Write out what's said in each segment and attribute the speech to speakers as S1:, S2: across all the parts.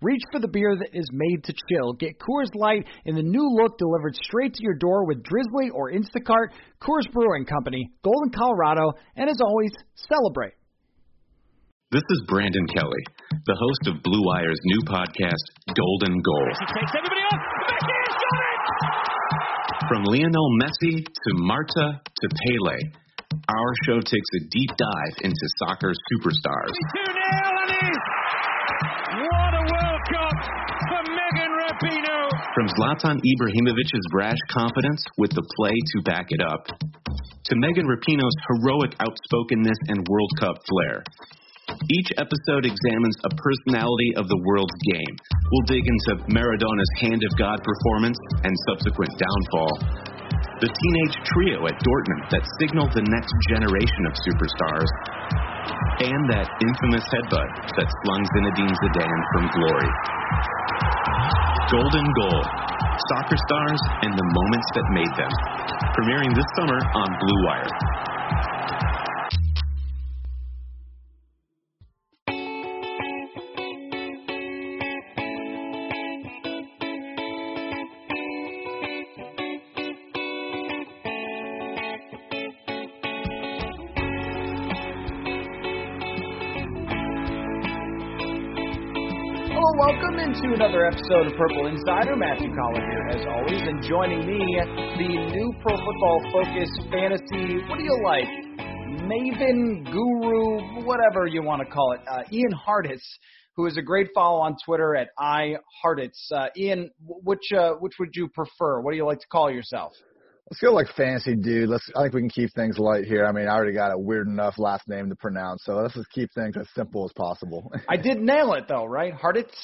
S1: Reach for the beer that is made to chill. Get Coors Light in the new look delivered straight to your door with Drizly or Instacart. Coors Brewing Company, Golden, Colorado, and as always, celebrate.
S2: This is Brandon Kelly, the host of Blue Wire's new podcast, Golden Goal.
S3: He takes everybody off. Messi has got it!
S2: From Lionel Messi to Marta to Pele, our show takes a deep dive into soccer superstars.
S3: 2 0 and he's. What a World Cup for Megan Rapinoe.
S2: From Zlatan Ibrahimovic's brash confidence with the play to back it up, to Megan Rapinoe's heroic outspokenness and World Cup flair. Each episode examines a personality of the world's game. We'll dig into Maradona's hand of God performance and subsequent downfall. The teenage trio at Dortmund that signaled the next generation of superstars. And that infamous headbutt that slung Zinedine Zidane from glory. Golden Goal. Soccer stars and the moments that made them. Premiering this summer on Blue Wire.
S1: Another episode of Purple Insider. Matthew Coller here, as always, and joining me, the new Pro Football Focus Fantasy. What do you like? Maven, Guru, whatever you want to call it. Uh, Ian Hartitz, who is a great follow on Twitter at iHartitz. Uh, Ian, which uh, which would you prefer? What do you like to call yourself?
S4: Let's go like fancy dude. Let's. I think we can keep things light here. I mean, I already got a weird enough last name to pronounce, so let's just keep things as simple as possible.
S1: I did nail it though, right? Harditz.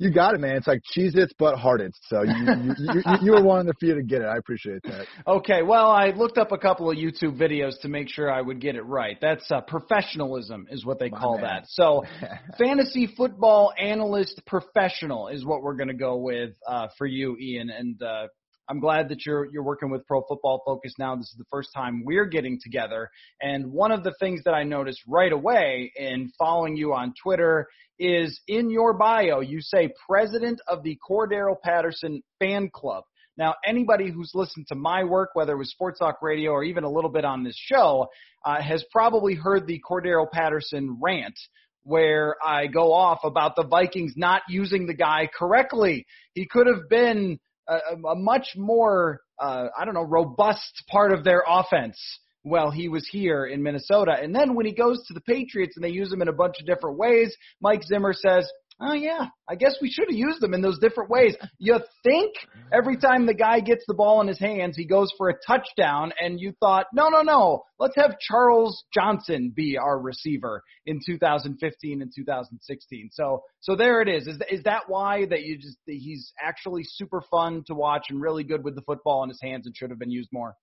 S4: You got it, man. It's like Cheez-Its but Hartitz. So you you, you, you, you were one of the few to get it. I appreciate that.
S1: Okay, well, I looked up a couple of YouTube videos to make sure I would get it right. That's uh, professionalism, is what they
S4: My
S1: call
S4: man.
S1: that. So, fantasy football analyst professional is what we're going to go with uh, for you, Ian. And uh, I'm glad that you're you're working with Pro Football Focus now. This is the first time we're getting together. And one of the things that I noticed right away in following you on Twitter is in your bio you say president of the Cordarrelle Patterson fan club. Now, anybody who's listened to my work, whether it was Sports Talk Radio or even a little bit on this show, uh, has probably heard the Cordarrelle Patterson rant where I go off about the Vikings not using the guy correctly. He could have been a, a much more, uh, I don't know, robust part of their offense while he was here in Minnesota. And then when he goes to the Patriots and they use him in a bunch of different ways, Mike Zimmer says, Oh yeah, I guess we should have used them in those different ways. You think every time the guy gets the ball in his hands, he goes for a touchdown, and you thought, no, no, no, let's have Charles Johnson be our receiver in 2015 and 2016. So, so there it is. Is is that why that you just he's actually super fun to watch and really good with the football in his hands and should have been used more?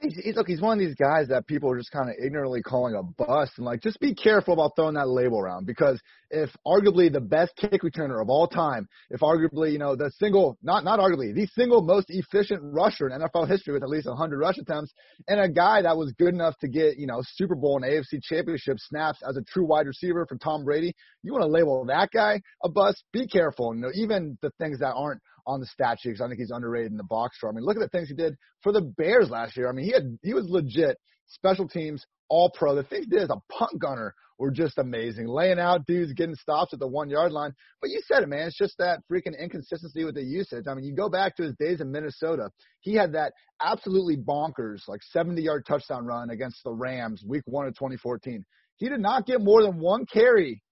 S4: He's, he's, look, he's one of these guys that people are just kind of ignorantly calling a bust, and like, just be careful about throwing that label around because if arguably the best kick returner of all time, if arguably you know the single, not not arguably the single most efficient rusher in NFL history with at least 100 rush attempts, and a guy that was good enough to get you know Super Bowl and AFC Championship snaps as a true wide receiver for Tom Brady, you want to label that guy a bust? Be careful. You know, even the things that aren't on the stat sheet because I think he's underrated in the box score. I mean, look at the things he did for the Bears last year. I mean, he had he was legit special teams all pro. The things he did as a punt gunner were just amazing. Laying out dudes, getting stops at the one yard line. But you said it, man. It's just that freaking inconsistency with the usage. I mean, you go back to his days in Minnesota. He had that absolutely bonkers, like 70 yard touchdown run against the Rams week one of 2014. He did not get more than one carry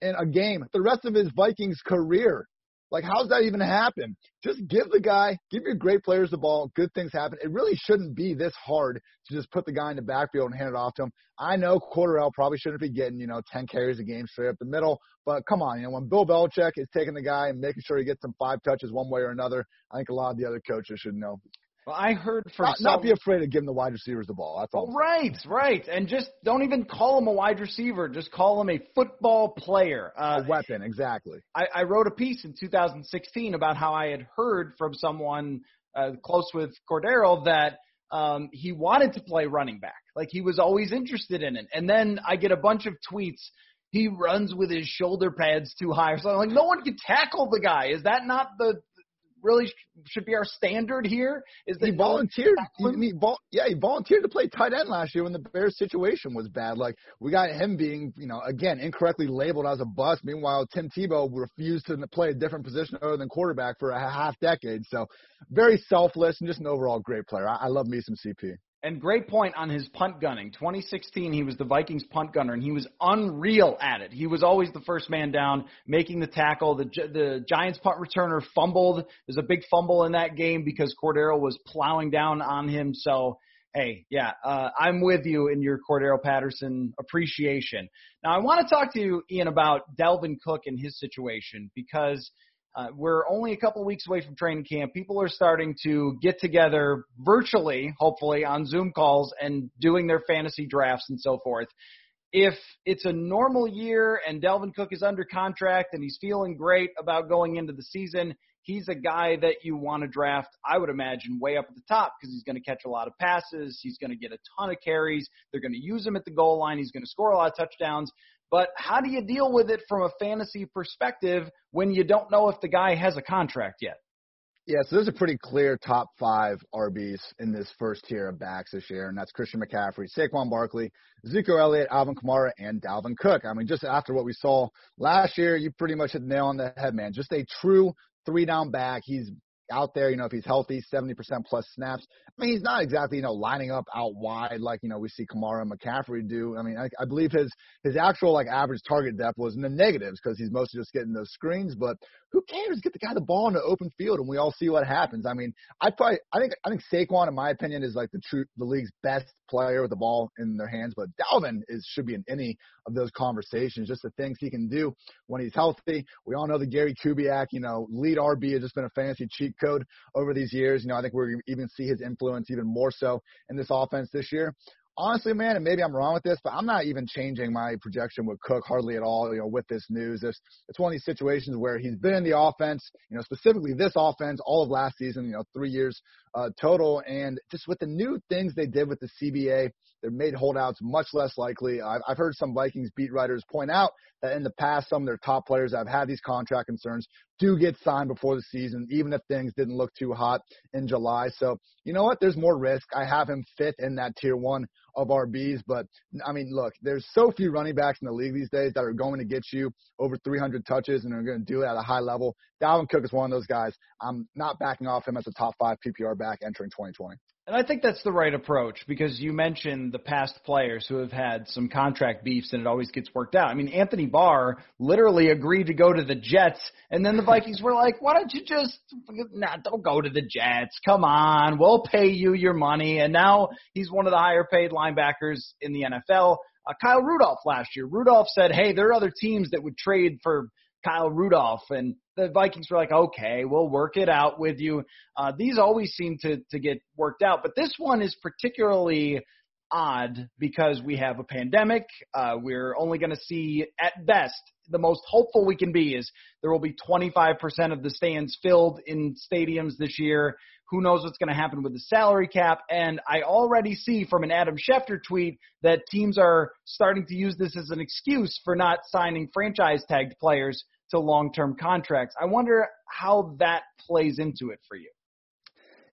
S4: in a game the rest of his Vikings career. Like, how's that even happen? Just give the guy, give your great players the ball. Good things happen. It really shouldn't be this hard to just put the guy in the backfield and hand it off to him. I know Cordarrelle probably shouldn't be getting, you know, 10 carries a game straight up the middle, but come on, you know, when Bill Belichick is taking the guy and making sure he gets some five touches one way or another, I think a lot of the other coaches should know.
S1: Well, I heard from
S4: not,
S1: some,
S4: not be afraid of giving the wide receivers the ball. That's all.
S1: Oh, right, right, and just don't even call him a wide receiver. Just call him a football player.
S4: Uh, a weapon, exactly.
S1: I, I wrote a piece in 2016 about how I had heard from someone uh, close with Cordarrelle that um, he wanted to play running back. Like he was always interested in it. And then I get a bunch of tweets. He runs with his shoulder pads too high. So I'm like, no one can tackle the guy. Is that not the really should be our standard here? Is that
S4: he volunteered? He, he, yeah, he volunteered to play tight end last year when the Bears situation was bad. Like we got him being, you know, again incorrectly labeled as a bust. Meanwhile, Tim Tebow refused to play a different position other than quarterback for a half decade. So very selfless and just an overall great player. I, I love me some CP.
S1: And great point on his punt gunning. 2016, he was the Vikings punt gunner, and he was unreal at it. He was always the first man down, making the tackle. The the Giants punt returner fumbled. There's a big fumble in that game because Cordarrelle was plowing down on him. So, hey, yeah, uh, I'm with you in your Cordarrelle Patterson appreciation. Now, I want to talk to you, Ian, about Dalvin Cook and his situation because – uh, we're only a couple of weeks away from training camp. People are starting to get together virtually, hopefully, on Zoom calls and doing their fantasy drafts and so forth. If it's a normal year and Dalvin Cook is under contract and he's feeling great about going into the season, he's a guy that you want to draft, I would imagine, way up at the top because he's going to catch a lot of passes. He's going to get a ton of carries. They're going to use him at the goal line. He's going to score a lot of touchdowns. But how do you deal with it from a fantasy perspective when you don't know if the guy has a contract yet?
S4: Yeah, so there's a pretty clear top five RBs in this first tier of backs this year, and that's Christian McCaffrey, Saquon Barkley, Ezekiel Elliott, Alvin Kamara, and Dalvin Cook. I mean, just after what we saw last year, you pretty much hit the nail on the head, man. Just a true three down back. He's out there, you know, if he's healthy, 70% plus snaps. I mean, he's not exactly, you know, lining up out wide like, you know, we see Kamara and McCaffrey do. I mean, I, I believe his, his actual like average target depth was in the negatives because he's mostly just getting those screens, but who cares? Get the guy the ball in the open field and we all see what happens. I mean, I probably, I think, I think Saquon, in my opinion, is like the true, the league's best player with the ball in their hands, but Dalvin is, should be in any of those conversations, just the things he can do when he's healthy. We all know the Gary Kubiak, you know, lead RB has just been a fantasy cheat code over these years. You know, I think we're even see his influence even more so in this offense this year honestly, man, and maybe I'm wrong with this, but I'm not even changing my projection with Cook hardly at all. You know, with this news, it's it's one of these situations where he's been in the offense. You know, specifically this offense all of last season. You know, three years uh, total, and just with the new things they did with the CBA, they made holdouts much less likely. I've, I've heard some Vikings beat writers point out that in the past, some of their top players that have had these contract concerns do get signed before the season, even if things didn't look too hot in July. So, you know what? There's more risk. I have him fifth in that tier one of RBs. But I mean, look, there's so few running backs in the league these days that are going to get you over 300 touches and are going to do it at a high level. Dalvin Cook is one of those guys. I'm not backing off him as a top five PPR back entering 2020.
S1: And I think that's the right approach because you mentioned the past players who have had some contract beefs and it always gets worked out. I mean, Anthony Barr literally agreed to go to the Jets and then the Vikings were like, why don't you just, nah, don't go to the Jets. Come on. We'll pay you your money. And now he's one of the higher paid linebackers in the NFL. Uh, Kyle Rudolph last year. Rudolph said, hey, there are other teams that would trade for Kyle Rudolph, and the Vikings were like, okay, we'll work it out with you. Uh, these always seem to to get worked out, but this one is particularly odd because we have a pandemic. Uh, we're only going to see, at best, the most hopeful we can be is there will be 25% of the stands filled in stadiums this year. Who knows what's going to happen with the salary cap? And I already see from an Adam Schefter tweet that teams are starting to use this as an excuse for not signing franchise tagged players to long-term contracts. I wonder how that plays into it for you.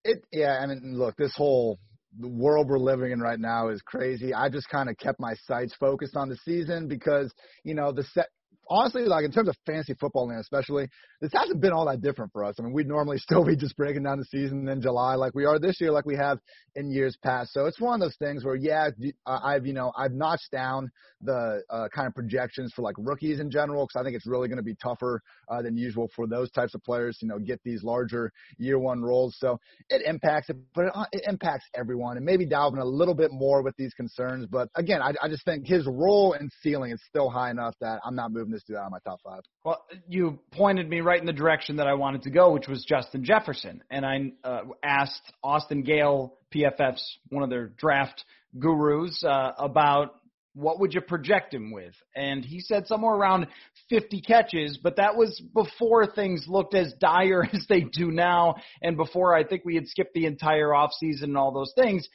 S4: It yeah, I mean, look, this whole world we're living in right now is crazy. I just kind of kept my sights focused on the season because, you know, the set, honestly, like in terms of fantasy football land, especially, this hasn't been all that different for us. I mean, we'd normally still be just breaking down the season in July like we are this year, like we have in years past. So it's one of those things where, yeah, I've, you know, I've notched down the uh, kind of projections for like rookies in general because I think it's really going to be tougher uh, than usual for those types of players, you know, get these larger year one roles. So it impacts it, but it, it impacts everyone and maybe Dalvin a little bit more with these concerns. But again, I, I just think his role and ceiling is still high enough that I'm not moving this out my top five.
S1: Well, you pointed me right in the direction that I wanted to go, which was Justin Jefferson. And I uh, asked Austin Gale, PFF's one of their draft gurus, uh, about what would you project him with? And he said somewhere around 50 catches, but that was before things looked as dire as they do now and before I think we had skipped the entire offseason and all those things.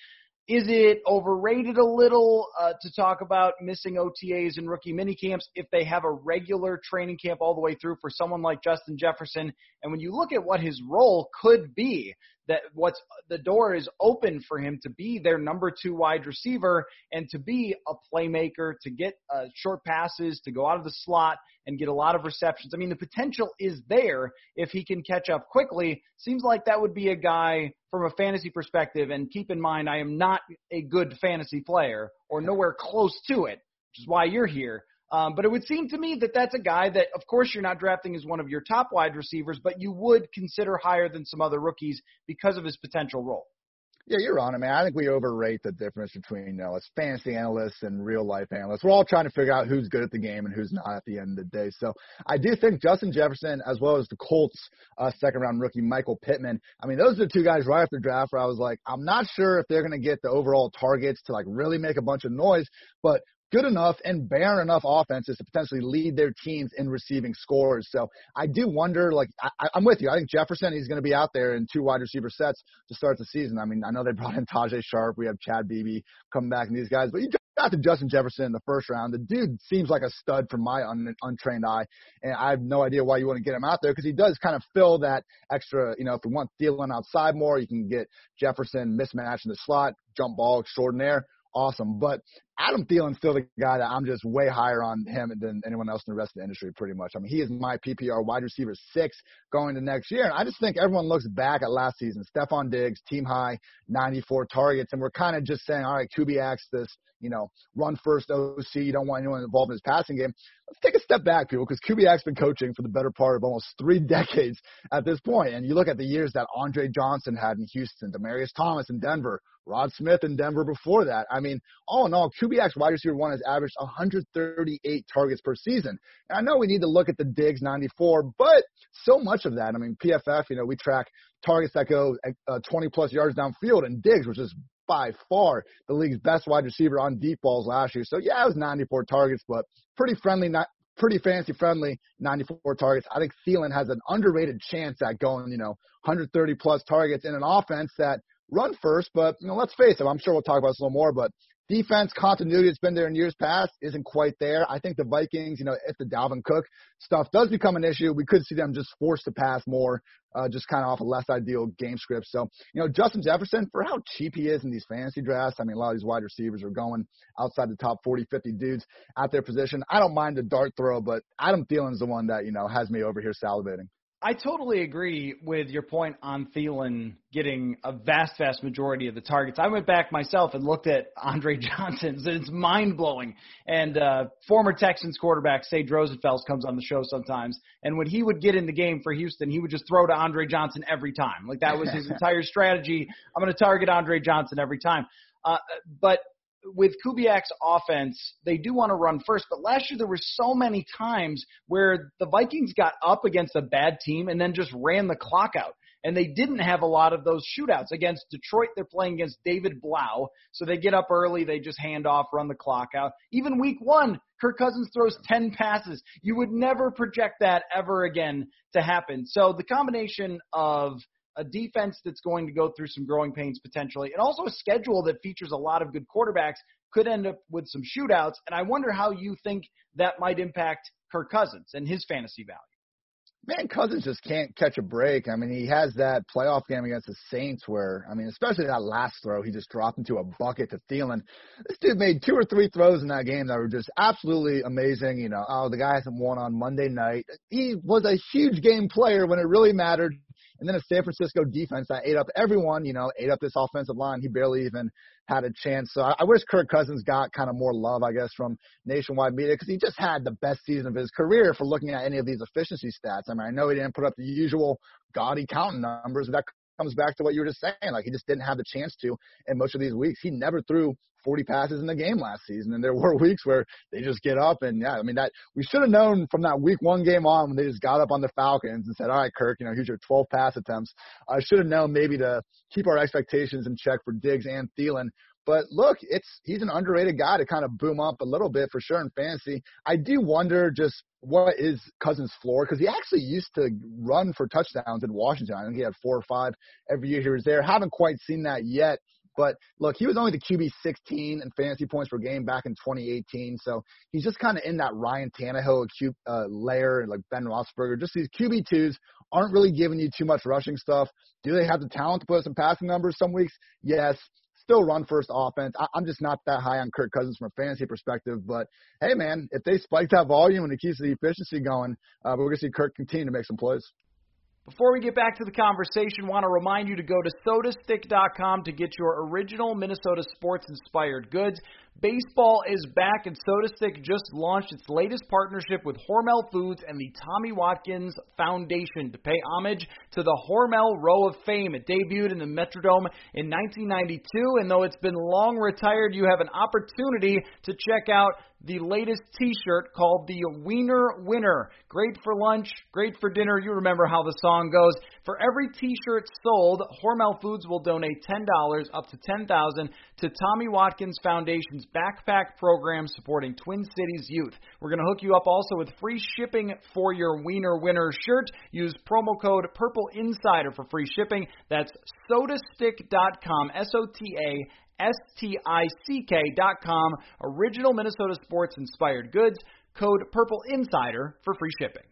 S1: Is it overrated a little uh, to talk about missing OTAs and rookie minicamps if they have a regular training camp all the way through for someone like Justin Jefferson? And when you look at what his role could be, that what's the door is open for him to be their number two wide receiver and to be a playmaker, to get uh, short passes, to go out of the slot and get a lot of receptions. I mean, the potential is there if he can catch up quickly. Seems like that would be a guy from a fantasy perspective. And keep in mind, I am not a good fantasy player or nowhere close to it, which is why you're here. Um, but it would seem to me that that's a guy that, of course, you're not drafting as one of your top wide receivers, but you would consider higher than some other rookies because of his potential role.
S4: Yeah, you're on it, man. I think we overrate the difference between, you know, as fantasy analysts and real life analysts. We're all trying to figure out who's good at the game and who's not at the end of the day. So I do think Justin Jefferson, as well as the Colts uh, second round rookie Michael Pittman. I mean, those are the two guys right after draft where I was like, I'm not sure if they're going to get the overall targets to like really make a bunch of noise, but good enough and bare enough offenses to potentially lead their teams in receiving scores. So I do wonder, like, I, I'm with you. I think Jefferson, he's going to be out there in two wide receiver sets to start the season. I mean, I know they brought in Tajae Sharpe. We have Chad Beebe coming back and these guys, but you got to Justin Jefferson in the first round. The dude seems like a stud from my un, untrained eye, and I have no idea why you want to get him out there because he does kind of fill that extra. You know, if we want Thielen outside more, you can get Jefferson mismatch in the slot, jump ball extraordinaire awesome. But Adam Thielen's still the guy that I'm just way higher on him than anyone else in the rest of the industry, pretty much. I mean, he is my PPR wide receiver six going to next year. And I just think everyone looks back at last season. Stefon Diggs, team high, 94 targets. And we're kind of just saying, all right, Kubiak's this, you know, run first OC. You don't want anyone involved in his passing game. Let's take a step back, people, because Kubiak's been coaching for the better part of almost three decades at this point. And you look at the years that Andre Johnson had in Houston, Demaryius Thomas in Denver, Rod Smith in Denver before that. I mean, all in all, Kubiak's wide receiver one has averaged 138 targets per season. And I know we need to look at the Diggs 94, but so much of that, I mean, PFF, you know, we track targets that go uh, 20 plus yards downfield, and Diggs, which is by far the league's best wide receiver on deep balls last year. So yeah, it was 94 targets, but pretty friendly, not pretty fancy friendly 94 targets. I think Thielen has an underrated chance at going, you know, 130 plus targets in an offense that run first, but you know, let's face it, I'm sure we'll talk about this a little more, but defense continuity that's been there in years past isn't quite there. I think the Vikings, you know, if the Dalvin Cook stuff does become an issue, we could see them just forced to pass more, uh, just kind of off a less ideal game script. So, you know, Justin Jefferson, for how cheap he is in these fantasy drafts, I mean, a lot of these wide receivers are going outside the top 40, 50 dudes at their position. I don't mind the dart throw, but Adam Thielen's the one that, you know, has me over here salivating.
S1: I totally agree with your point on Thielen getting a vast, vast majority of the targets. I went back myself and looked at Andre Johnson's, and it's mind blowing. And uh, former Texans quarterback Sage Rosenfels comes on the show sometimes, and when he would get in the game for Houston, he would just throw to Andre Johnson every time. Like that was his entire strategy. I'm going to target Andre Johnson every time. Uh, but with Kubiak's offense, they do want to run first, but last year there were so many times where the Vikings got up against a bad team and then just ran the clock out. And they didn't have a lot of those shootouts. Against Detroit, they're playing against David Blough. So they get up early, they just hand off, run the clock out. Even week one, Kirk Cousins throws 10 passes. You would never project that ever again to happen. So the combination of a defense that's going to go through some growing pains potentially, and also a schedule that features a lot of good quarterbacks could end up with some shootouts. And I wonder how you think that might impact Kirk Cousins and his fantasy value.
S4: man, Cousins just can't catch a break. I mean, he has that playoff game against the Saints where, I mean, especially that last throw, he just dropped into a bucket to Thielen. This dude made two or three throws in that game that were just absolutely amazing. You know, oh, the guy hasn't won on Monday night. He was a huge game player when it really mattered. And then a San Francisco defense that ate up everyone, you know, ate up this offensive line. He barely even had a chance. So I, I wish Kirk Cousins got kind of more love, I guess, from nationwide media because he just had the best season of his career for looking at any of these efficiency stats. I mean, I know he didn't put up the usual gaudy counting numbers, but that comes back to what you were just saying. Like he just didn't have the chance to in most of these weeks. He never threw 40 passes in the game last season. And there were weeks where they just get up and yeah, I mean that we should have known from that week one game on when they just got up on the Falcons and said, all right, Kirk, you know, here's your 12 pass attempts. I should have known maybe to keep our expectations in check for Diggs and Thielen. But look, it's he's an underrated guy to kind of boom up a little bit for sure in fantasy. I do wonder just what is Cousins' floor because he actually used to run for touchdowns in Washington. I think he had four or five every year he was there. Haven't quite seen that yet. But look, he was only the QB 16 in fantasy points per game back in 2018. So he's just kind of in that Ryan Tannehill uh, layer like Ben Roethlisberger. Just these QB twos aren't really giving you too much rushing stuff. Do they have the talent to put some passing numbers some weeks? Yes still run first offense. I, am just not that high on Kirk Cousins from a fantasy perspective. But hey, man, if they spike that volume and it keeps the efficiency going, uh, we're going to see Kirk continue to make some plays.
S1: Before we get back to the conversation, want to remind you to go to sotastick.com to get your original Minnesota sports inspired goods. Baseball is back, and SotaStick just launched its latest partnership with Hormel Foods and the Tommy Watkins Foundation to pay homage to the Hormel Row of Fame. It debuted in the Metrodome in 1992, and though it's been long retired, you have an opportunity to check out the latest T-shirt called the Wiener Winner. Great for lunch, great for dinner. You remember how the song goes. For every T-shirt sold, Hormel Foods will donate ten dollars up to ten thousand to Tommy Watkins Foundation's backpack program supporting Twin Cities youth. We're going to hook you up also with free shipping for your Wiener Winner shirt. Use promo code Purple Insider for free shipping. That's sotastick.com. S O T A S-T-I-C-K dot com. Original Minnesota sports inspired goods. Code Purple Insider for free shipping.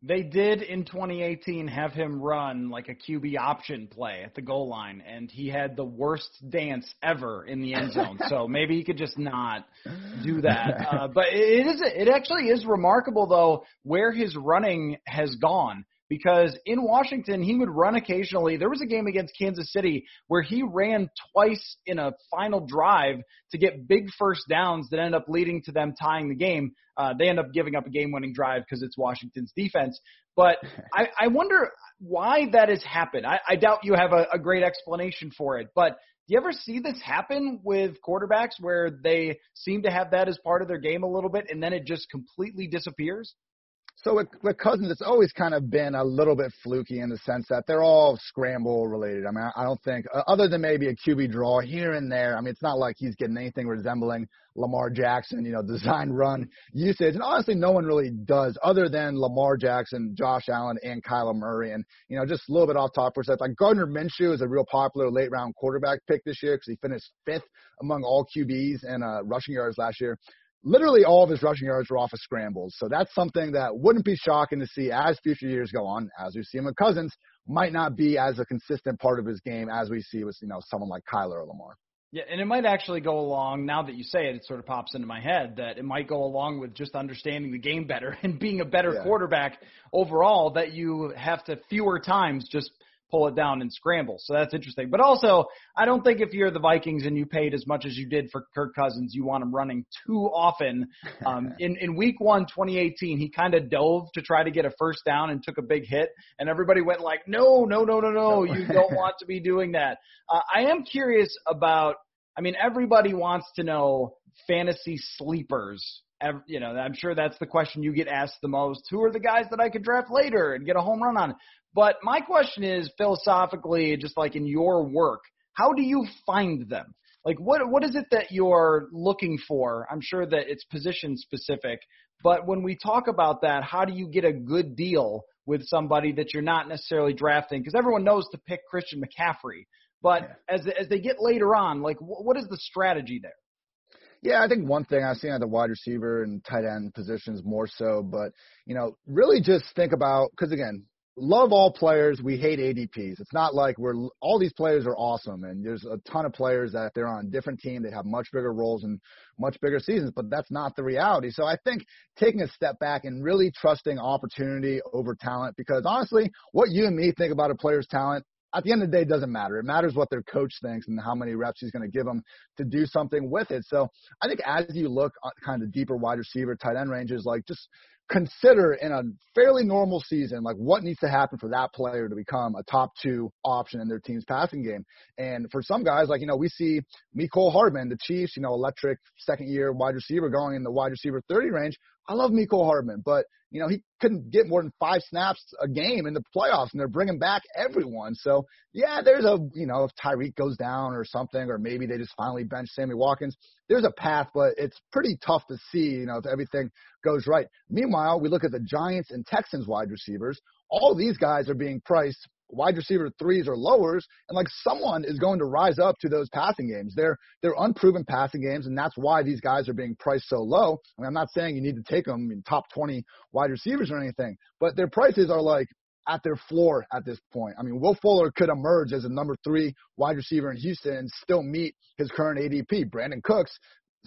S1: They did in 2018 have him run like a QB option play at the goal line, and he had the worst dance ever in the end zone. so maybe he could just not do that. Uh, but it is it actually is remarkable though where his running has gone because in Washington, he would run occasionally. There was a game against Kansas City where he ran twice in a final drive to get big first downs that end up leading to them tying the game. Uh, they end up giving up a game winning drive because it's Washington's defense. But I, I wonder why that has happened. I, I doubt you have a, a great explanation for it. But do you ever see this happen with quarterbacks where they seem to have that as part of their game a little bit and then it just completely disappears?
S4: So with, with Cousins, it's always kind of been a little bit fluky in the sense that they're all scramble related. I mean, I, don't think, uh, other than maybe a QB draw here and there, I mean, it's not like he's getting anything resembling Lamar Jackson, you know, design run usage. And honestly, no one really does other than Lamar Jackson, Josh Allen, and Kyler Murray. And, you know, just a little bit off topic, for a second, like Gardner Minshew is a real popular late round quarterback pick this year because he finished fifth among all QBs in uh, rushing yards last year literally all of his rushing yards were off of scrambles. So that's something that wouldn't be shocking to see as future years go on, as we see him with Cousins, might not be as a consistent part of his game as we see with, you know, someone like Kyler or Lamar.
S1: Yeah, and it might actually go along, now that you say it, it sort of pops into my head that it might go along with just understanding the game better and being a better yeah. quarterback overall, that you have to fewer times just – pull it down and scramble. So that's interesting. But also, I don't think if you're the Vikings and you paid as much as you did for Kirk Cousins, you want him running too often. Um, in in Week One, 2018, he kind of dove to try to get a first down and took a big hit, and everybody went like, "No, no, no, no, no! You don't want to be doing that." Uh, I am curious about. I mean, everybody wants to know fantasy sleepers you know, I'm sure that's the question you get asked the most. Who are the guys that I could draft later and get a home run on? But my question is philosophically, just like in your work, how do you find them? Like what what is it that you're looking for? I'm sure that it's position specific, but when we talk about that, how do you get a good deal with somebody that you're not necessarily drafting? Because everyone knows to pick Christian McCaffrey, but yeah. as as they get later on, like what is the strategy there?
S4: Yeah, I think one thing I've seen at the wide receiver and tight end positions more so, but you know, really just think about because again, love all players. We hate ADPs. It's not like we're all these players are awesome, and there's a ton of players that they're on different team. They have much bigger roles and much bigger seasons, but that's not the reality. So I think taking a step back and really trusting opportunity over talent, because honestly, what you and me think about a player's talent at the end of the day, it doesn't matter. It matters what their coach thinks and how many reps he's going to give them to do something with it. So I think as you look at kind of deeper wide receiver, tight end ranges, like just consider in a fairly normal season, like what needs to happen for that player to become a top two option in their team's passing game. And for some guys, like, you know, we see Mecole Hardman, the Chiefs, you know, electric second year wide receiver going in the wide receiver 30 range. I love Mecole Hardman, but you know he couldn't get more than five snaps a game in the playoffs, and they're bringing back everyone. So yeah, there's a you know if Tyreek goes down or something, or maybe they just finally bench Sammy Watkins. There's a path, but it's pretty tough to see you know if everything goes right. Meanwhile, we look at the Giants and Texans wide receivers. All these guys are being priced wide receiver threes or lowers, and like someone is going to rise up to those passing games. They're they're unproven passing games, and that's why these guys are being priced so low. I mean, I'm not saying you need to take them in top 20 wide receivers or anything, but their prices are like at their floor at this point. I mean, Will Fuller could emerge as a number three wide receiver in Houston and still meet his current ADP. Brandin Cooks,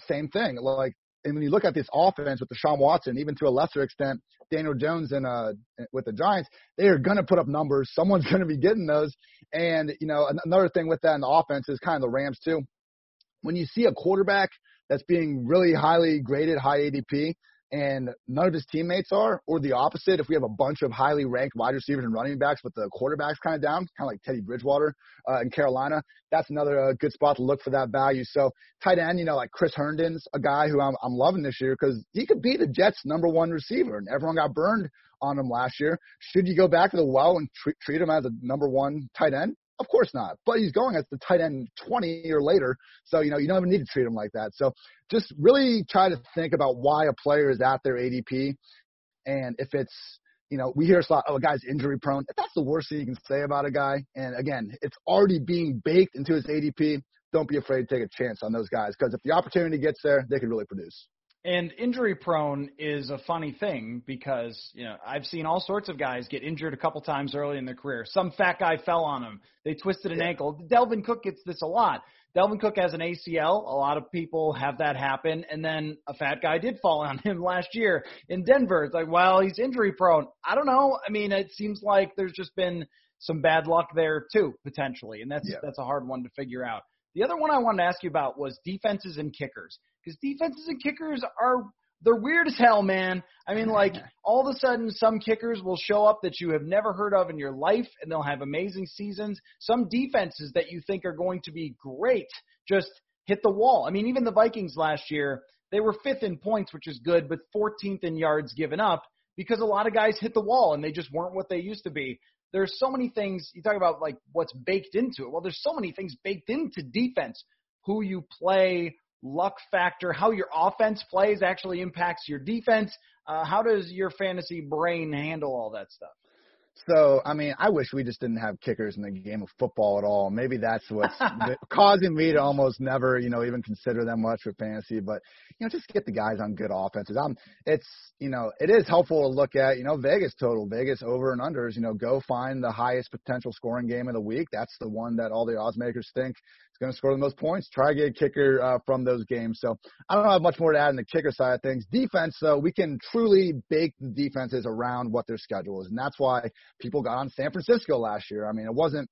S4: same thing. Like and when you look at this offense with the Deshaun Watson, even to a lesser extent, Daniel Jones and uh with the Giants, they are going to put up numbers. Someone's going to be getting those. And you know, another thing with that in the offense is kind of the Rams too. When you see a quarterback that's being really highly graded, high ADP, and none of his teammates are, or the opposite, if we have a bunch of highly ranked wide receivers and running backs, but the quarterback's kind of down, kind of like Teddy Bridgewater uh, in Carolina, that's another uh, good spot to look for that value. So tight end, you know, like Chris Herndon's a guy who I'm, I'm loving this year because he could be the Jets' number one receiver, and everyone got burned on him last year. Should you go back to the well and treat, treat him as a number one tight end? Of course not. But he's going as the tight end 20 or later. So, you know, you don't even need to treat him like that. So just really try to think about why a player is at their ADP. And if it's, you know, we hear a lot, oh, a guy's injury prone. If that's the worst thing you can say about a guy, and again, it's already being baked into his ADP, don't be afraid to take a chance on those guys because if the opportunity gets there, they could really produce.
S1: And injury prone is a funny thing because, you know, I've seen all sorts of guys get injured a couple times early in their career. Some fat guy fell on him. They twisted an yeah. ankle. Dalvin Cook gets this a lot. Dalvin Cook has an ACL. A lot of people have that happen. And then a fat guy did fall on him last year in Denver. It's like, well, he's injury prone. I don't know. I mean, it seems like there's just been some bad luck there too, potentially. And that's, yeah. that's a hard one to figure out. The other one I wanted to ask you about was defenses and kickers because defenses and kickers are they're weird as hell, man. I mean, like all of a sudden, some kickers will show up that you have never heard of in your life, and they'll have amazing seasons. Some defenses that you think are going to be great just hit the wall. I mean, even the Vikings last year, they were fifth in points, which is good, but 14th in yards given up because a lot of guys hit the wall and they just weren't what they used to be. There's so many things you talk about, like what's baked into it. Well, there's so many things baked into defense. Who you play, luck factor, how your offense plays actually impacts your defense. Uh, how does your fantasy brain handle all that stuff?
S4: So, I mean, I wish we just didn't have kickers in the game of football at all. Maybe that's what's causing me to almost never, you know, even consider them much for fantasy. But, you know, just get the guys on good offenses. I'm, it's, you know, it is helpful to look at, you know, Vegas total, Vegas over and unders, you know, go find the highest potential scoring game of the week. That's the one that all the odds makers think going to score the most points. Try to get a kicker uh, from those games. So I don't have much more to add in the kicker side of things. Defense, though, we can truly bake the defenses around what their schedule is, and that's why people got on San Francisco last year. I mean, it wasn't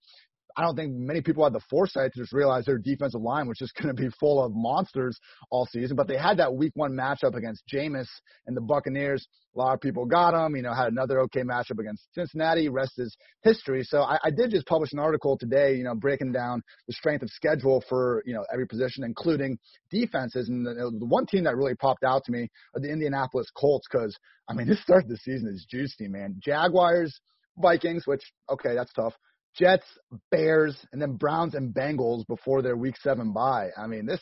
S4: I don't think many people had the foresight to just realize their defensive line was just going to be full of monsters all season. But they had that week one matchup against Jameis and the Buccaneers. A lot of people got them, you know, had another okay matchup against Cincinnati. Rest is history. So I, I did just publish an article today, you know, breaking down the strength of schedule for, you know, every position, including defenses. And the, the one team that really popped out to me are the Indianapolis Colts because, I mean, this start of the season is juicy, man. Jaguars, Vikings, which, okay, that's tough. Jets, Bears, and then Browns and Bengals before their Week Seven bye. I mean, this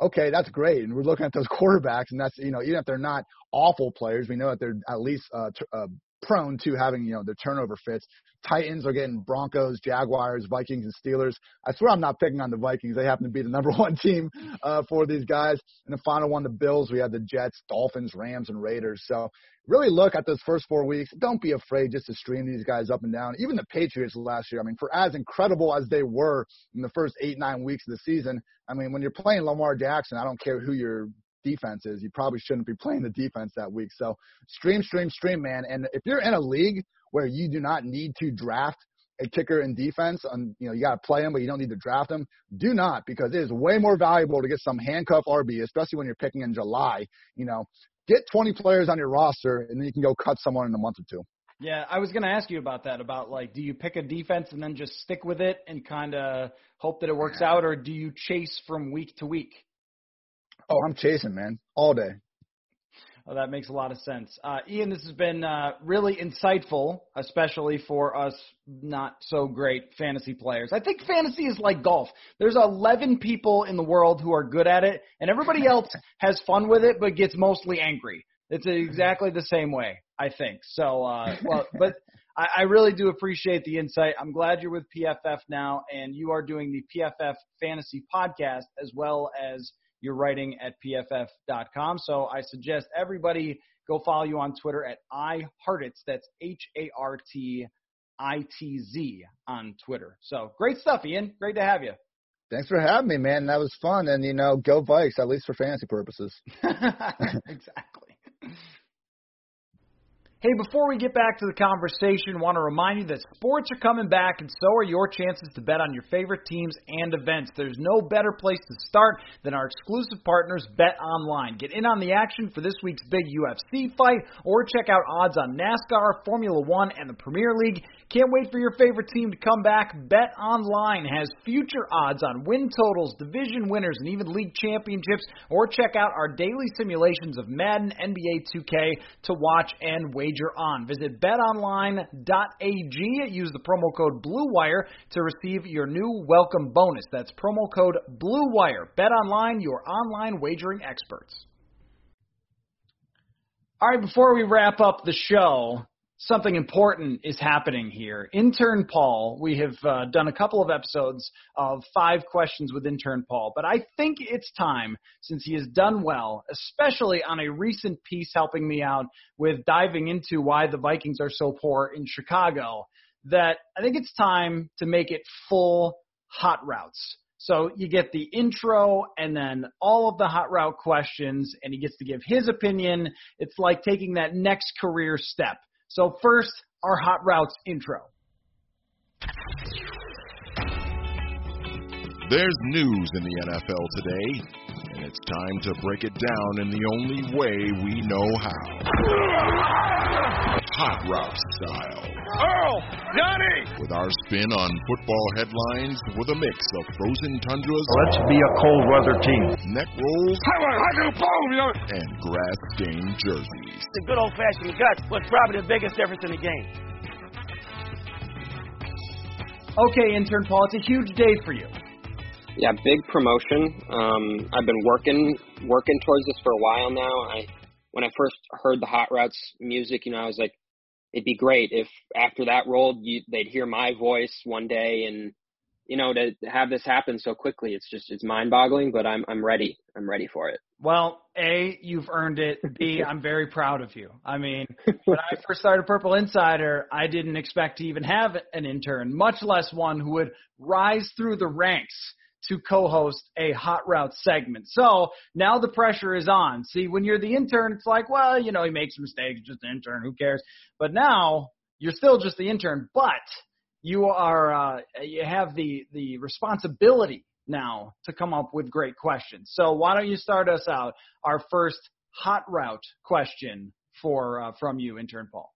S4: okay, that's great. And we're looking at those quarterbacks, and that's you know even if they're not awful players, we know that they're at least uh, t- uh, prone to having, you know, the turnover fits. Titans are getting Broncos, Jaguars, Vikings, and Steelers. I swear I'm not picking on the Vikings. They happen to be the number one team uh, for these guys. And the final one, the Bills, we have the Jets, Dolphins, Rams, and Raiders. So really look at those first four weeks. Don't be afraid just to stream these guys up and down. Even the Patriots last year, I mean, for as incredible as they were in the first eight, nine weeks of the season, I mean, when you're playing Lamar Jackson, I don't care who your defense is. You probably shouldn't be playing the defense that week. So stream, stream, stream, man. And if you're in a league where you do not need to draft a kicker in defense, and you know you got to play him, but you don't need to draft him. Do not, because it is way more valuable to get some handcuff RB, especially when you're picking in July. You know, get 20 players on your roster, and then you can go cut someone in a month or two.
S1: Yeah, I was going to ask you about that. About like, do you pick a defense and then just stick with it and kind of hope that it works out, or do you chase from week to week?
S4: Oh, I'm chasing, man, all day.
S1: Oh, that makes a lot of sense. Uh, Ian, this has been uh, really insightful, especially for us not so great fantasy players. I think fantasy is like golf. There's 11 people in the world who are good at it, and everybody else has fun with it, but gets mostly angry. It's exactly the same way, I think. So, uh, well, but I, I really do appreciate the insight. I'm glad you're with PFF now, and you are doing the PFF Fantasy Podcast as well as you're writing at pff.com. So I suggest everybody go follow you on Twitter at iHartitz. That's H A R T I T Z on Twitter. So great stuff, Ian. Great to have you.
S4: Thanks for having me, man. That was fun. And, you know, go Vikes, at least for fantasy purposes.
S1: exactly. Hey, before we get back to the conversation, want to remind you that sports are coming back and so are your chances to bet on your favorite teams and events. There's no better place to start than our exclusive partners, Bet Online. Get in on the action for this week's big UFC fight or check out odds on NASCAR, Formula One, and the Premier League. Can't wait for your favorite team to come back. Bet Online has future odds on win totals, division winners, and even league championships. Or check out our daily simulations of Madden, NBA 2K to watch and wager wager on. Visit betonline.ag. Use the promo code BLUEWIRE to receive your new welcome bonus. That's promo code BLUEWIRE. BetOnline, your online wagering experts. All right, before we wrap up the show, something important is happening here. Intern Paul, we have uh, done a couple of episodes of five questions with Intern Paul, but I think it's time, since he has done well, especially on a recent piece helping me out with diving into why the Vikings are so poor in Chicago, that I think it's time to make it full hot routes. So you get the intro and then all of the hot route questions, and he gets to give his opinion. It's like taking that next career step. So first, our hot routes intro.
S5: There's news in the NFL today, and it's time to break it down in the only way we know how. Hot route style.
S3: Earl! Johnny!
S5: With our spin on football headlines with a mix of frozen tundras.
S6: Oh, Let's be a cold weather team.
S5: Neck rolls. And grass stained jerseys.
S7: The good old fashioned guts was probably the biggest difference in the game.
S1: Okay, intern Paul, it's a huge day for you.
S8: Yeah, big promotion. Um, I've been working working towards this for a while now. I when I first heard the Hot Routes music, you know, I was like, it'd be great if after that rolled, you, they'd hear my voice one day, and you know, to have this happen so quickly, it's just it's mind boggling. But I'm I'm ready. I'm ready for it.
S1: Well, A, you've earned it. B, I'm very proud of you. I mean, when I first started Purple Insider, I didn't expect to even have an intern, much less one who would rise through the ranks to co-host a hot route segment. So now the pressure is on. See, when you're the intern, it's like, well, you know, he makes mistakes, just an intern, who cares? But now you're still just the intern, but you are uh, you have the the responsibility now to come up with great questions. So why don't you start us out? Our first hot route question for uh, from you, intern Paul.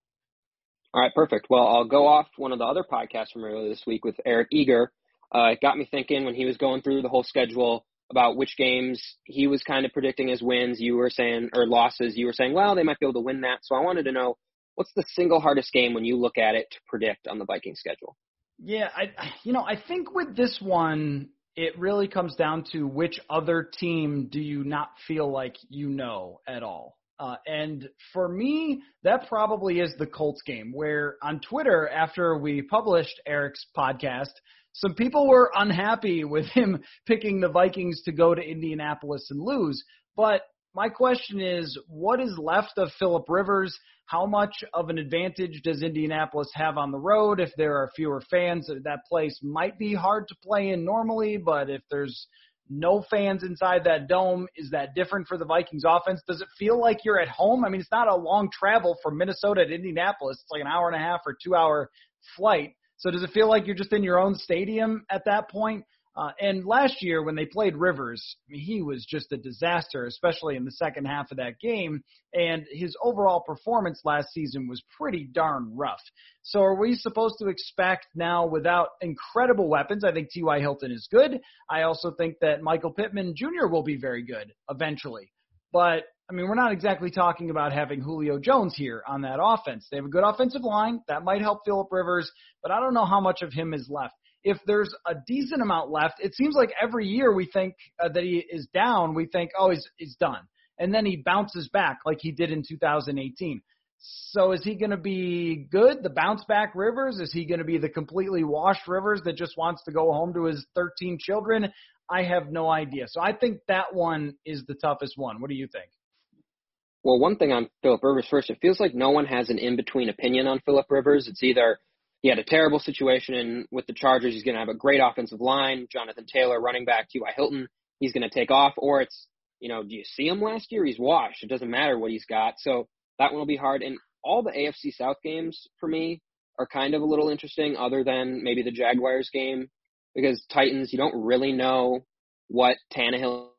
S8: All right, perfect. Well, I'll go off one of the other podcasts from earlier this week with Eric Eager uh, it got me thinking when he was going through the whole schedule about which games he was kind of predicting as wins. You were saying, or losses. You were saying, well, they might be able to win that. So I wanted to know what's the single hardest game when you look at it to predict on the Viking schedule.
S1: Yeah, I, you know, I think with this one, it really comes down to which other team do you not feel like you know at all. Uh, and for me, that probably is the Colts game where on Twitter, after we published Eric's podcast, some people were unhappy with him picking the Vikings to go to Indianapolis and lose. But my question is, what is left of Philip Rivers? How much of an advantage does Indianapolis have on the road? If there are fewer fans, that place might be hard to play in normally, but if there's no fans inside that dome. Is that different for the Vikings offense? Does it feel like you're at home? I mean, it's not a long travel from Minnesota to Indianapolis. It's like an hour and a half or two hour flight. So does it feel like you're just in your own stadium at that point? Uh, and last year when they played Rivers, I mean, he was just a disaster, especially in the second half of that game. And his overall performance last season was pretty darn rough. So are we supposed to expect now without incredible weapons? I think T.Y. Hilton is good. I also think that Michael Pittman Jr. will be very good eventually. But I mean, we're not exactly talking about having Julio Jones here on that offense. They have a good offensive line. That might help Philip Rivers, but I don't know how much of him is left if there's a decent amount left, it seems like every year we think uh, that he is down, we think, oh, he's, he's done. And then he bounces back like he did in 2018. So is he going to be good, the bounce back Rivers? Is he going to be the completely washed Rivers that just wants to go home to his 13 children? I have no idea. So I think that one is the toughest one. What do you think?
S8: Well, one thing on Philip Rivers first, it feels like no one has an in between opinion on Philip Rivers. It's either he had a terrible situation with the Chargers. He's going to have a great offensive line. Jonathan Taylor, running back, T.Y. Hilton. He's going to take off. Or it's, you know, do you see him last year? He's washed. It doesn't matter what he's got. So that one will be hard. And all the AFC South games for me are kind of a little interesting, other than maybe the Jaguars game, because Titans, you don't really know what Tannehill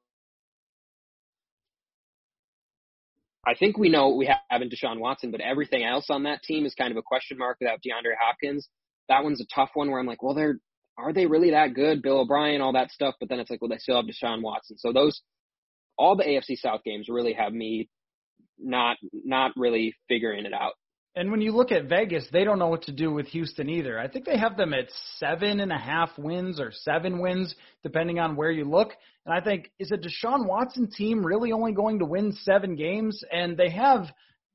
S8: I think we know what we have in Deshaun Watson, but everything else on that team is kind of a question mark without DeAndre Hopkins. That one's a tough one where I'm like, well, they're are they really that good? Bill O'Brien, all that stuff, but then it's like, well, they still have Deshaun Watson. So those all the AFC South games really have me not not really figuring it out.
S1: And when you look at Vegas, they don't know what to do with Houston either. I think they have them at seven and a half wins or seven wins, depending on where you look. And I think, is a Deshaun Watson team really only going to win seven games? And they have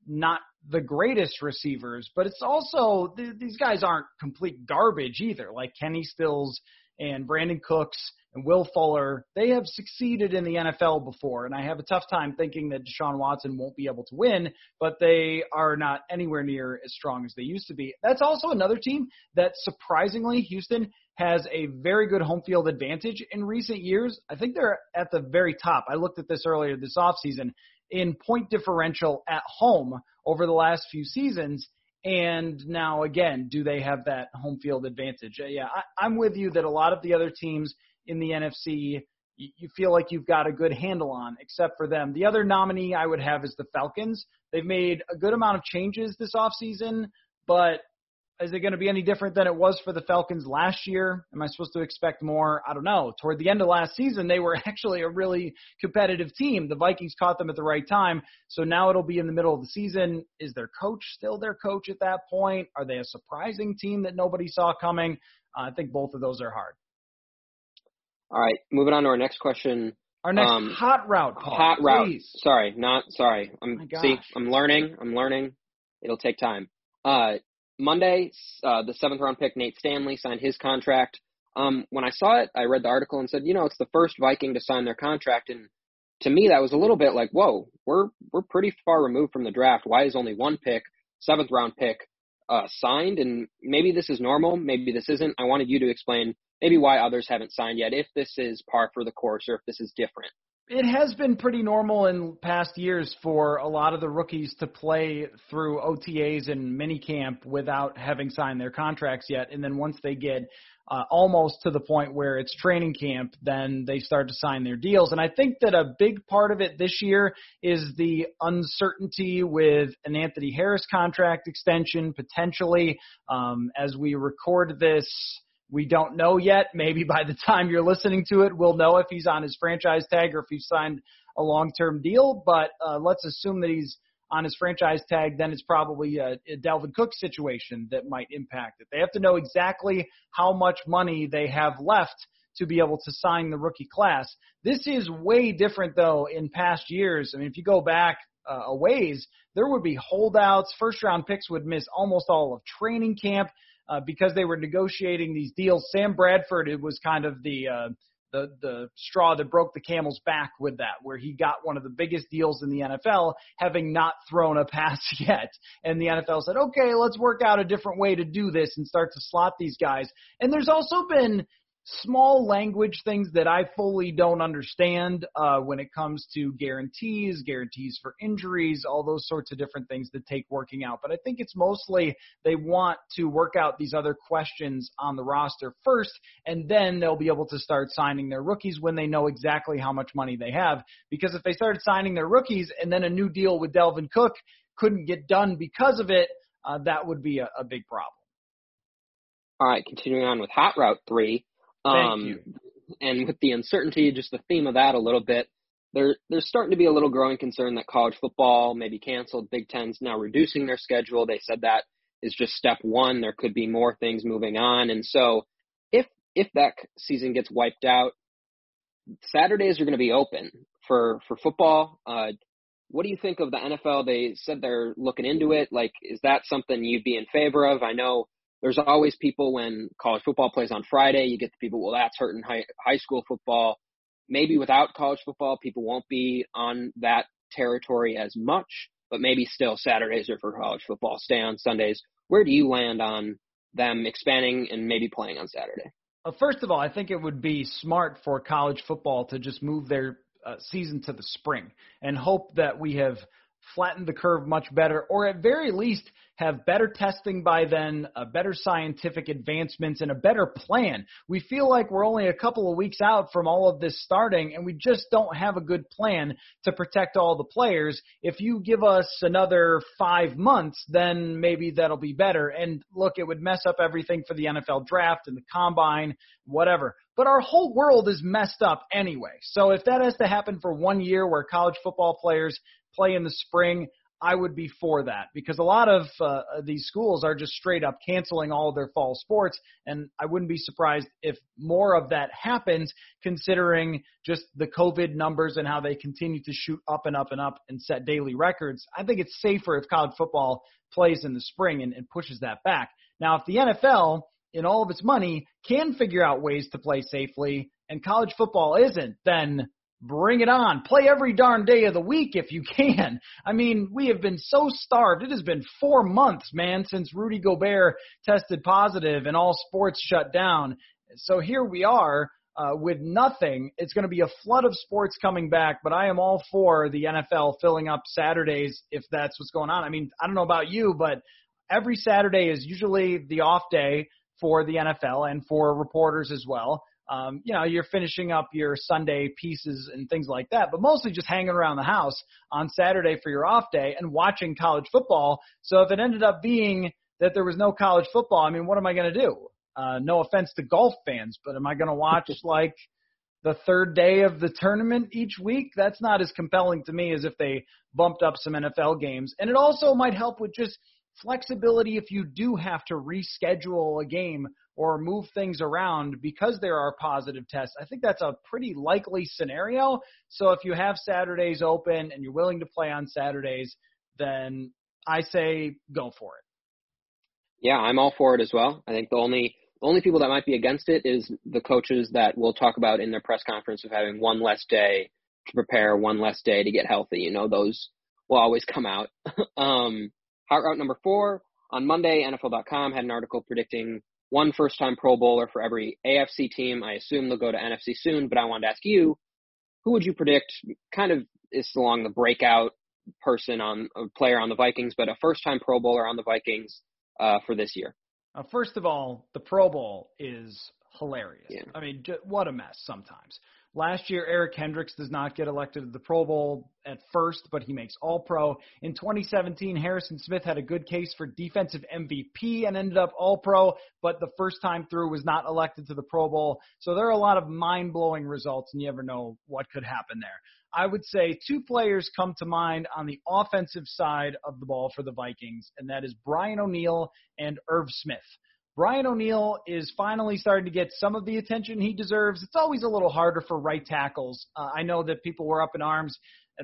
S1: not the greatest receivers, but it's also, these guys aren't complete garbage either, like Kenny Stills and Brandin Cooks and Will Fuller, they have succeeded in the NFL before, and I have a tough time thinking that Deshaun Watson won't be able to win, but they are not anywhere near as strong as they used to be. That's also another team that surprisingly, Houston has a very good home field advantage in recent years. I think they're at the very top. I looked at this earlier this offseason in point differential at home over the last few seasons. And now again, do they have that home field advantage? Uh, yeah, I, I'm with you that a lot of the other teams in the NFC you feel like you've got a good handle on, except for them. The other nominee I would have is the Falcons. They've made a good amount of changes this offseason, but is it going to be any different than it was for the Falcons last year? Am I supposed to expect more? I don't know. Toward the end of last season, they were actually a really competitive team. The Vikings caught them at the right time. So now it'll be in the middle of the season. Is their coach still their coach at that point? Are they a surprising team that nobody saw coming? Uh, I think both of those are hard.
S8: All right, moving on to our next question.
S1: Our next um, hot route, Paul,
S8: Hot
S1: please.
S8: route. Sorry, not sorry. I'm
S1: oh
S8: see. I'm learning. I'm learning. It'll take time. Uh, Monday, uh, the seventh round pick Nate Stanley signed his contract. Um, when I saw it, I read the article and said, you know, it's the first Viking to sign their contract, and to me that was a little bit like, whoa, we're we're pretty far removed from the draft. Why is only one pick, seventh round pick, uh, signed? And maybe this is normal, maybe this isn't. I wanted you to explain maybe why others haven't signed yet, if this is par for the course or if this is different.
S1: It has been pretty normal in past years for a lot of the rookies to play through OTAs and minicamp without having signed their contracts yet. And then once they get uh, almost to the point where it's training camp, then they start to sign their deals. And I think that a big part of it this year is the uncertainty with an Anthony Harris contract extension potentially. Um, as we record this, we don't know yet. Maybe by the time you're listening to it, we'll know if he's on his franchise tag or if he's signed a long-term deal. But uh, let's assume that he's on his franchise tag. Then it's probably a, a Dalvin Cook situation that might impact it. They have to know exactly how much money they have left to be able to sign the rookie class. This is way different though in past years. I mean, if you go back uh, a ways, there would be holdouts. First round picks would miss almost all of training camp uh, because they were negotiating these deals. Sam Bradford, it was kind of the uh, the the straw that broke the camel's back with that, where he got one of the biggest deals in the NFL, having not thrown a pass yet. And the NFL said, okay, let's work out a different way to do this and start to slot these guys. And there's also been small language things that I fully don't understand uh, when it comes to guarantees, guarantees for injuries, all those sorts of different things that take working out. But I think it's mostly they want to work out these other questions on the roster first, and then they'll be able to start signing their rookies when they know exactly how much money they have. Because if they started signing their rookies and then a new deal with Dalvin Cook couldn't get done because of it, uh, that would be a, a big problem.
S8: All right, continuing on with Hot Route 3.
S1: Um.
S8: And with the uncertainty, just the theme of that a little bit, there there's starting to be a little growing concern that college football may be canceled. Big Ten's now reducing their schedule. They said that is just step one. There could be more things moving on, and so if if that season gets wiped out, Saturdays are going to be open for for football. Uh, what do you think of the NFL? They said they're looking into it. Like, is that something you'd be in favor of? I know there's always people when college football plays on Friday, you get the people, well, that's hurting high, high school football. Maybe without college football, people won't be on that territory as much, but maybe still Saturdays are for college football, stay on Sundays. Where do you land on them expanding and maybe playing on Saturday?
S1: Well, first of all, I think it would be smart for college football to just move their uh, season to the spring and hope that we have flattened the curve much better, or at very least have better testing by then, a better scientific advancements, and a better plan. We feel like we're only a couple of weeks out from all of this starting, and we just don't have a good plan to protect all the players. If you give us another five months, then maybe that'll be better. And look, it would mess up everything for the NFL draft and the combine, whatever. But our whole world is messed up anyway. So if that has to happen for one year where college football players play in the spring, I would be for that because a lot of uh, these schools are just straight up canceling all of their fall sports, and I wouldn't be surprised if more of that happens, considering just the COVID numbers and how they continue to shoot up and up and up and set daily records. I think it's safer if college football plays in the spring and, and pushes that back. Now, if the NFL, in all of its money, can figure out ways to play safely, and college football isn't, then Bring it on. Play every darn day of the week if you can. I mean, we have been so starved. It has been four months, man, since Rudy Gobert tested positive and all sports shut down. So here we are uh, with nothing. It's going to be a flood of sports coming back, but I am all for the NFL filling up Saturdays if that's what's going on. I mean, I don't know about you, but every Saturday is usually the off day for the NFL and for reporters as well um, you know, you're finishing up your Sunday pieces and things like that, but mostly just hanging around the house on Saturday for your off day and watching college football. So if it ended up being that there was no college football, I mean, what am I going to do? Uh, no offense to golf fans, but am I going to watch like the third day of the tournament each week? That's not as compelling to me as if they bumped up some NFL games. And it also might help with just flexibility if you do have to reschedule a game or move things around because there are positive tests. I think that's a pretty likely scenario. So if you have Saturdays open and you're willing to play on Saturdays, then I say go for it.
S8: Yeah, I'm all for it as well. I think the only only people that might be against it is the coaches that we'll talk about in their press conference of having one less day to prepare, one less day to get healthy. You know, those will always come out. um, hot route number four on Monday, NFL.com had an article predicting one first time Pro Bowler for every AFC team. I assume they'll go to NFC soon, but I wanted to ask you, who would you predict kind of is along the breakout person on a player on the Vikings, but a first time Pro Bowler on the Vikings uh, for this year?
S1: Uh, first of all, the Pro Bowl is hilarious.
S8: Yeah.
S1: I mean, what a mess sometimes. Last year, Eric Kendricks does not get elected to the Pro Bowl at first, but he makes All Pro. In 2017, Harrison Smith had a good case for defensive MVP and ended up All Pro, but the first time through was not elected to the Pro Bowl. So there are a lot of mind blowing results, and you never know what could happen there. I would say two players come to mind on the offensive side of the ball for the Vikings, and that is Brian O'Neill and Irv Smith. Brian O'Neill is finally starting to get some of the attention he deserves. It's always a little harder for right tackles. Uh, I know that people were up in arms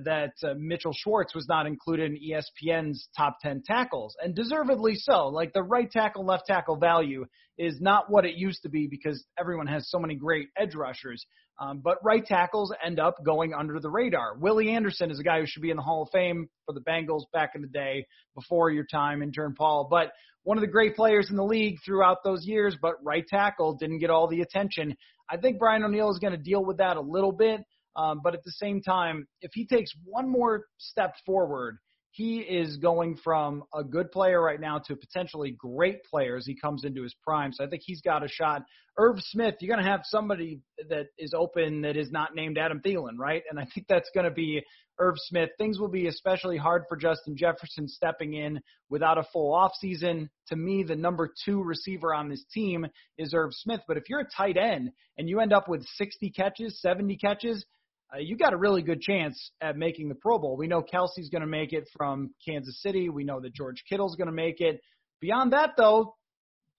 S1: that uh, Mitchell Schwartz was not included in ESPN's top 10 tackles, and deservedly so. Like the right tackle, left tackle value is not what it used to be because everyone has so many great edge rushers. Um, but right tackles end up going under the radar. Willie Anderson is a guy who should be in the Hall of Fame for the Bengals back in the day before your time, intern Paul. But one of the great players in the league throughout those years, but right tackle didn't get all the attention. I think Brian O'Neill is going to deal with that a little bit. Um, but at the same time, if he takes one more step forward, he is going from a good player right now to potentially great player as he comes into his prime. So I think he's got a shot. Irv Smith, you're going to have somebody that is open that is not named Adam Thielen, right? And I think that's going to be Irv Smith. Things will be especially hard for Justin Jefferson stepping in without a full offseason. To me, the number two receiver on this team is Irv Smith. But if you're a tight end and you end up with 60 catches, 70 catches, uh, you got a really good chance at making the Pro Bowl. We know Kelce's going to make it from Kansas City. We know that George Kittle's going to make it. Beyond that, though,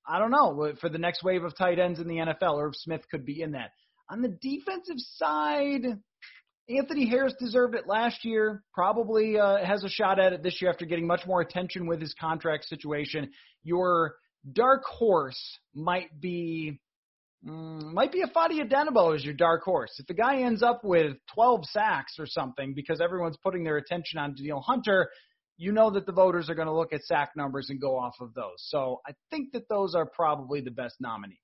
S1: I don't know. For the next wave of tight ends in the NFL, Irv Smith could be in that. On the defensive side, Anthony Harris deserved it last year. Probably uh, has a shot at it this year after getting much more attention with his contract situation. Your dark horse might be Mm, might be Ifeadi Odenigbo as your dark horse. If the guy ends up with 12 sacks or something because everyone's putting their attention on Danielle Hunter, you know that the voters are going to look at sack numbers and go off of those. So I think that those are probably the best nominees.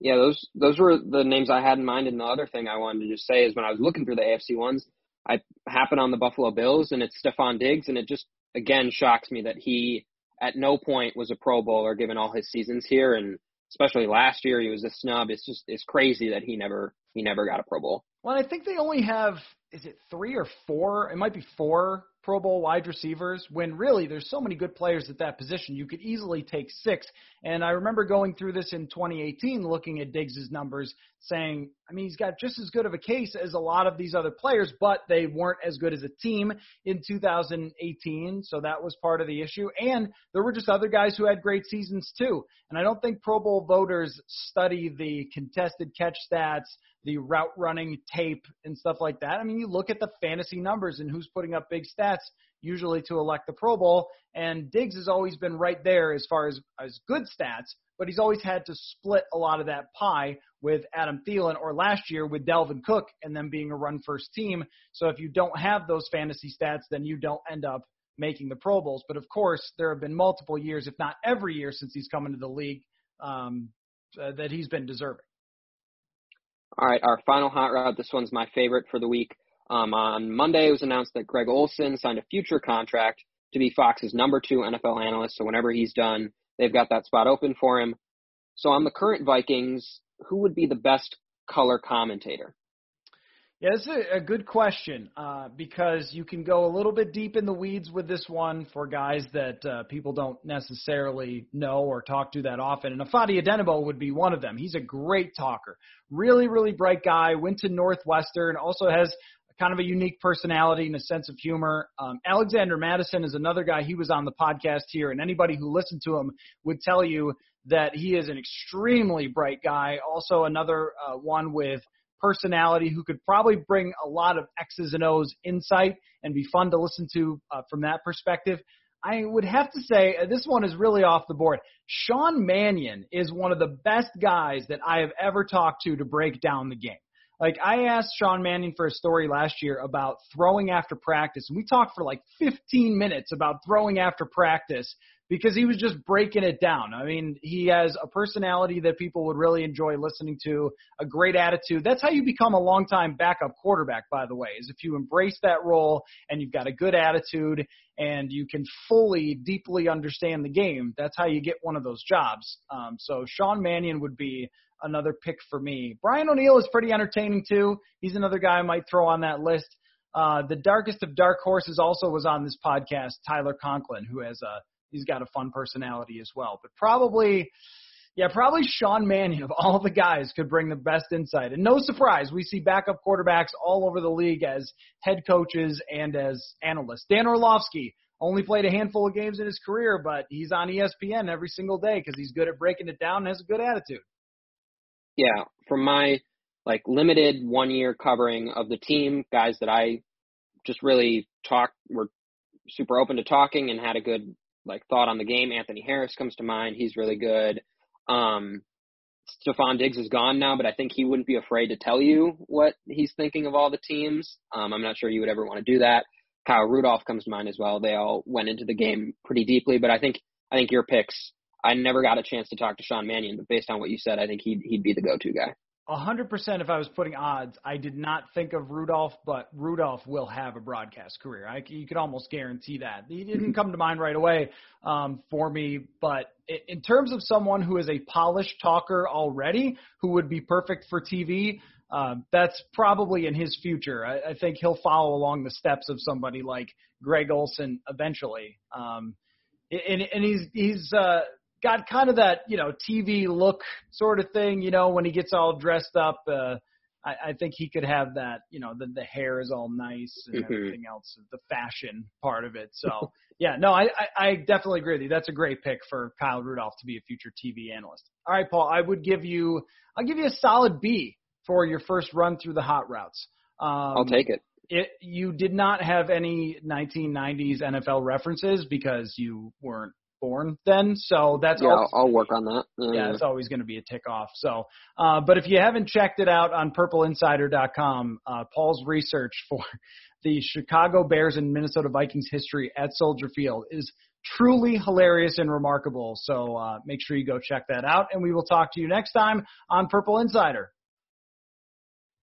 S8: Yeah, those those were the names I had in mind. And the other thing I wanted to just say is when I was looking through the AFC ones, I happened on the Buffalo Bills and it's Stefon Diggs, and it just again shocks me that he at no point was a Pro Bowler given all his seasons here and especially last year he was a snub. It's just it's crazy that he never he never got a Pro Bowl.
S1: Well, I think they only have is it three or four? It might be four Pro Bowl wide receivers when really there's so many good players at that position. You could easily take six. And I remember going through this in 2018, looking at Diggs's numbers, saying, I mean, he's got just as good of a case as a lot of these other players, but they weren't as good as a team in 2018. So that was part of the issue. And there were just other guys who had great seasons too. And I don't think Pro Bowl voters study the contested catch stats, the route running tape, and stuff like that. I mean, you look at the fantasy numbers and who's putting up big stats usually to elect the Pro Bowl. And Diggs has always been right there as far as, as good stats, but he's always had to split a lot of that pie with Adam Thielen or last year with Dalvin Cook and them being a run first team. So if you don't have those fantasy stats, then you don't end up making the Pro Bowls. But of course, there have been multiple years, if not every year since he's come into the league, um, uh, that he's been deserving.
S8: All right, our final hot route. This one's my favorite for the week. Um, on Monday, it was announced that Greg Olsen signed a future contract to be Fox's number two NFL analyst. So whenever he's done, they've got that spot open for him. So on the current Vikings, who would be the best color commentator?
S1: Yeah, it's a, a good question uh, because you can go a little bit deep in the weeds with this one for guys that uh, people don't necessarily know or talk to that often. And Ifeadi Odenigbo would be one of them. He's a great talker, really, really bright guy. Went to Northwestern, also has kind of a unique personality and a sense of humor. Um, Alexander Mattison is another guy. He was on the podcast here, and anybody who listened to him would tell you that he is an extremely bright guy. Also, another uh, one with personality who could probably bring a lot of X's and O's insight and be fun to listen to uh, from that perspective. I would have to say uh, this one is really off the board. Sean Mannion is one of the best guys that I have ever talked to to break down the game. Like I asked Sean Mannion for a story last year about throwing after practice, and we talked for like 15 minutes about throwing after practice because he was just breaking it down. I mean, he has a personality that people would really enjoy listening to, a great attitude. That's how you become a long-time backup quarterback, by the way, is if you embrace that role and you've got a good attitude and you can fully, deeply understand the game. That's how you get one of those jobs. Um, so Sean Mannion would be another pick for me. Brian O'Neill is pretty entertaining too. He's another guy I might throw on that list. Uh, the darkest of dark horses also was on this podcast, Tyler Conklin, who has a he's got a fun personality as well. But probably, yeah, probably Sean Mannion of all the guys could bring the best insight. And no surprise, we see backup quarterbacks all over the league as head coaches and as analysts. Dan Orlovsky only played a handful of games in his career, but he's on ESPN every single day because he's good at breaking it down and has a good attitude
S8: yeah, from my like limited one year covering of the team, guys that I just really talked Were super open to talking and had a good like thought on the game. Anthony Harris comes to mind. He's really good. Um, Stefon Diggs is gone now, but I think he wouldn't be afraid to tell you what he's thinking of all the teams. Um, I'm not sure you would ever want to do that. Kyle Rudolph comes to mind as well. They all went into the game pretty deeply, but I think I think your picks. I never got a chance to talk to Sean Mannion, but based on what you said, I think he'd he'd be the go-to guy.
S1: A hundred percent. If I was putting odds, I did not think of Rudolph, but Rudolph will have a broadcast career. I, you could almost guarantee that. He didn't come to mind right away um, for me, but in terms of someone who is a polished talker already, who would be perfect for TV, uh, that's probably in his future. I, I think he'll follow along the steps of somebody like Greg Olsen eventually. Um, and, and he's he's uh, got kind of that you know TV look sort of thing. You know, when he gets all dressed up, uh, I, I think he could have that. You know, the the hair is all nice and mm-hmm. everything else, the fashion part of it. So yeah, no, I, I I definitely agree with you. That's a great pick for Kyle Rudolph to be a future TV analyst. All right, Paul, I would give you I'll give you a solid B for your first run through the hot routes. Um,
S8: I'll take it.
S1: It, you did not have any 1990s NFL references because you weren't born then. So that's
S8: yeah,
S1: always,
S8: I'll work on that.
S1: Yeah, yeah it's always going to be a tick off. So, uh, but if you haven't checked it out on PurpleInsider.com, uh, Paul's research for the Chicago Bears and Minnesota Vikings history at Soldier Field is truly hilarious and remarkable. So uh, make sure you go check that out, and we will talk to you next time on Purple Insider.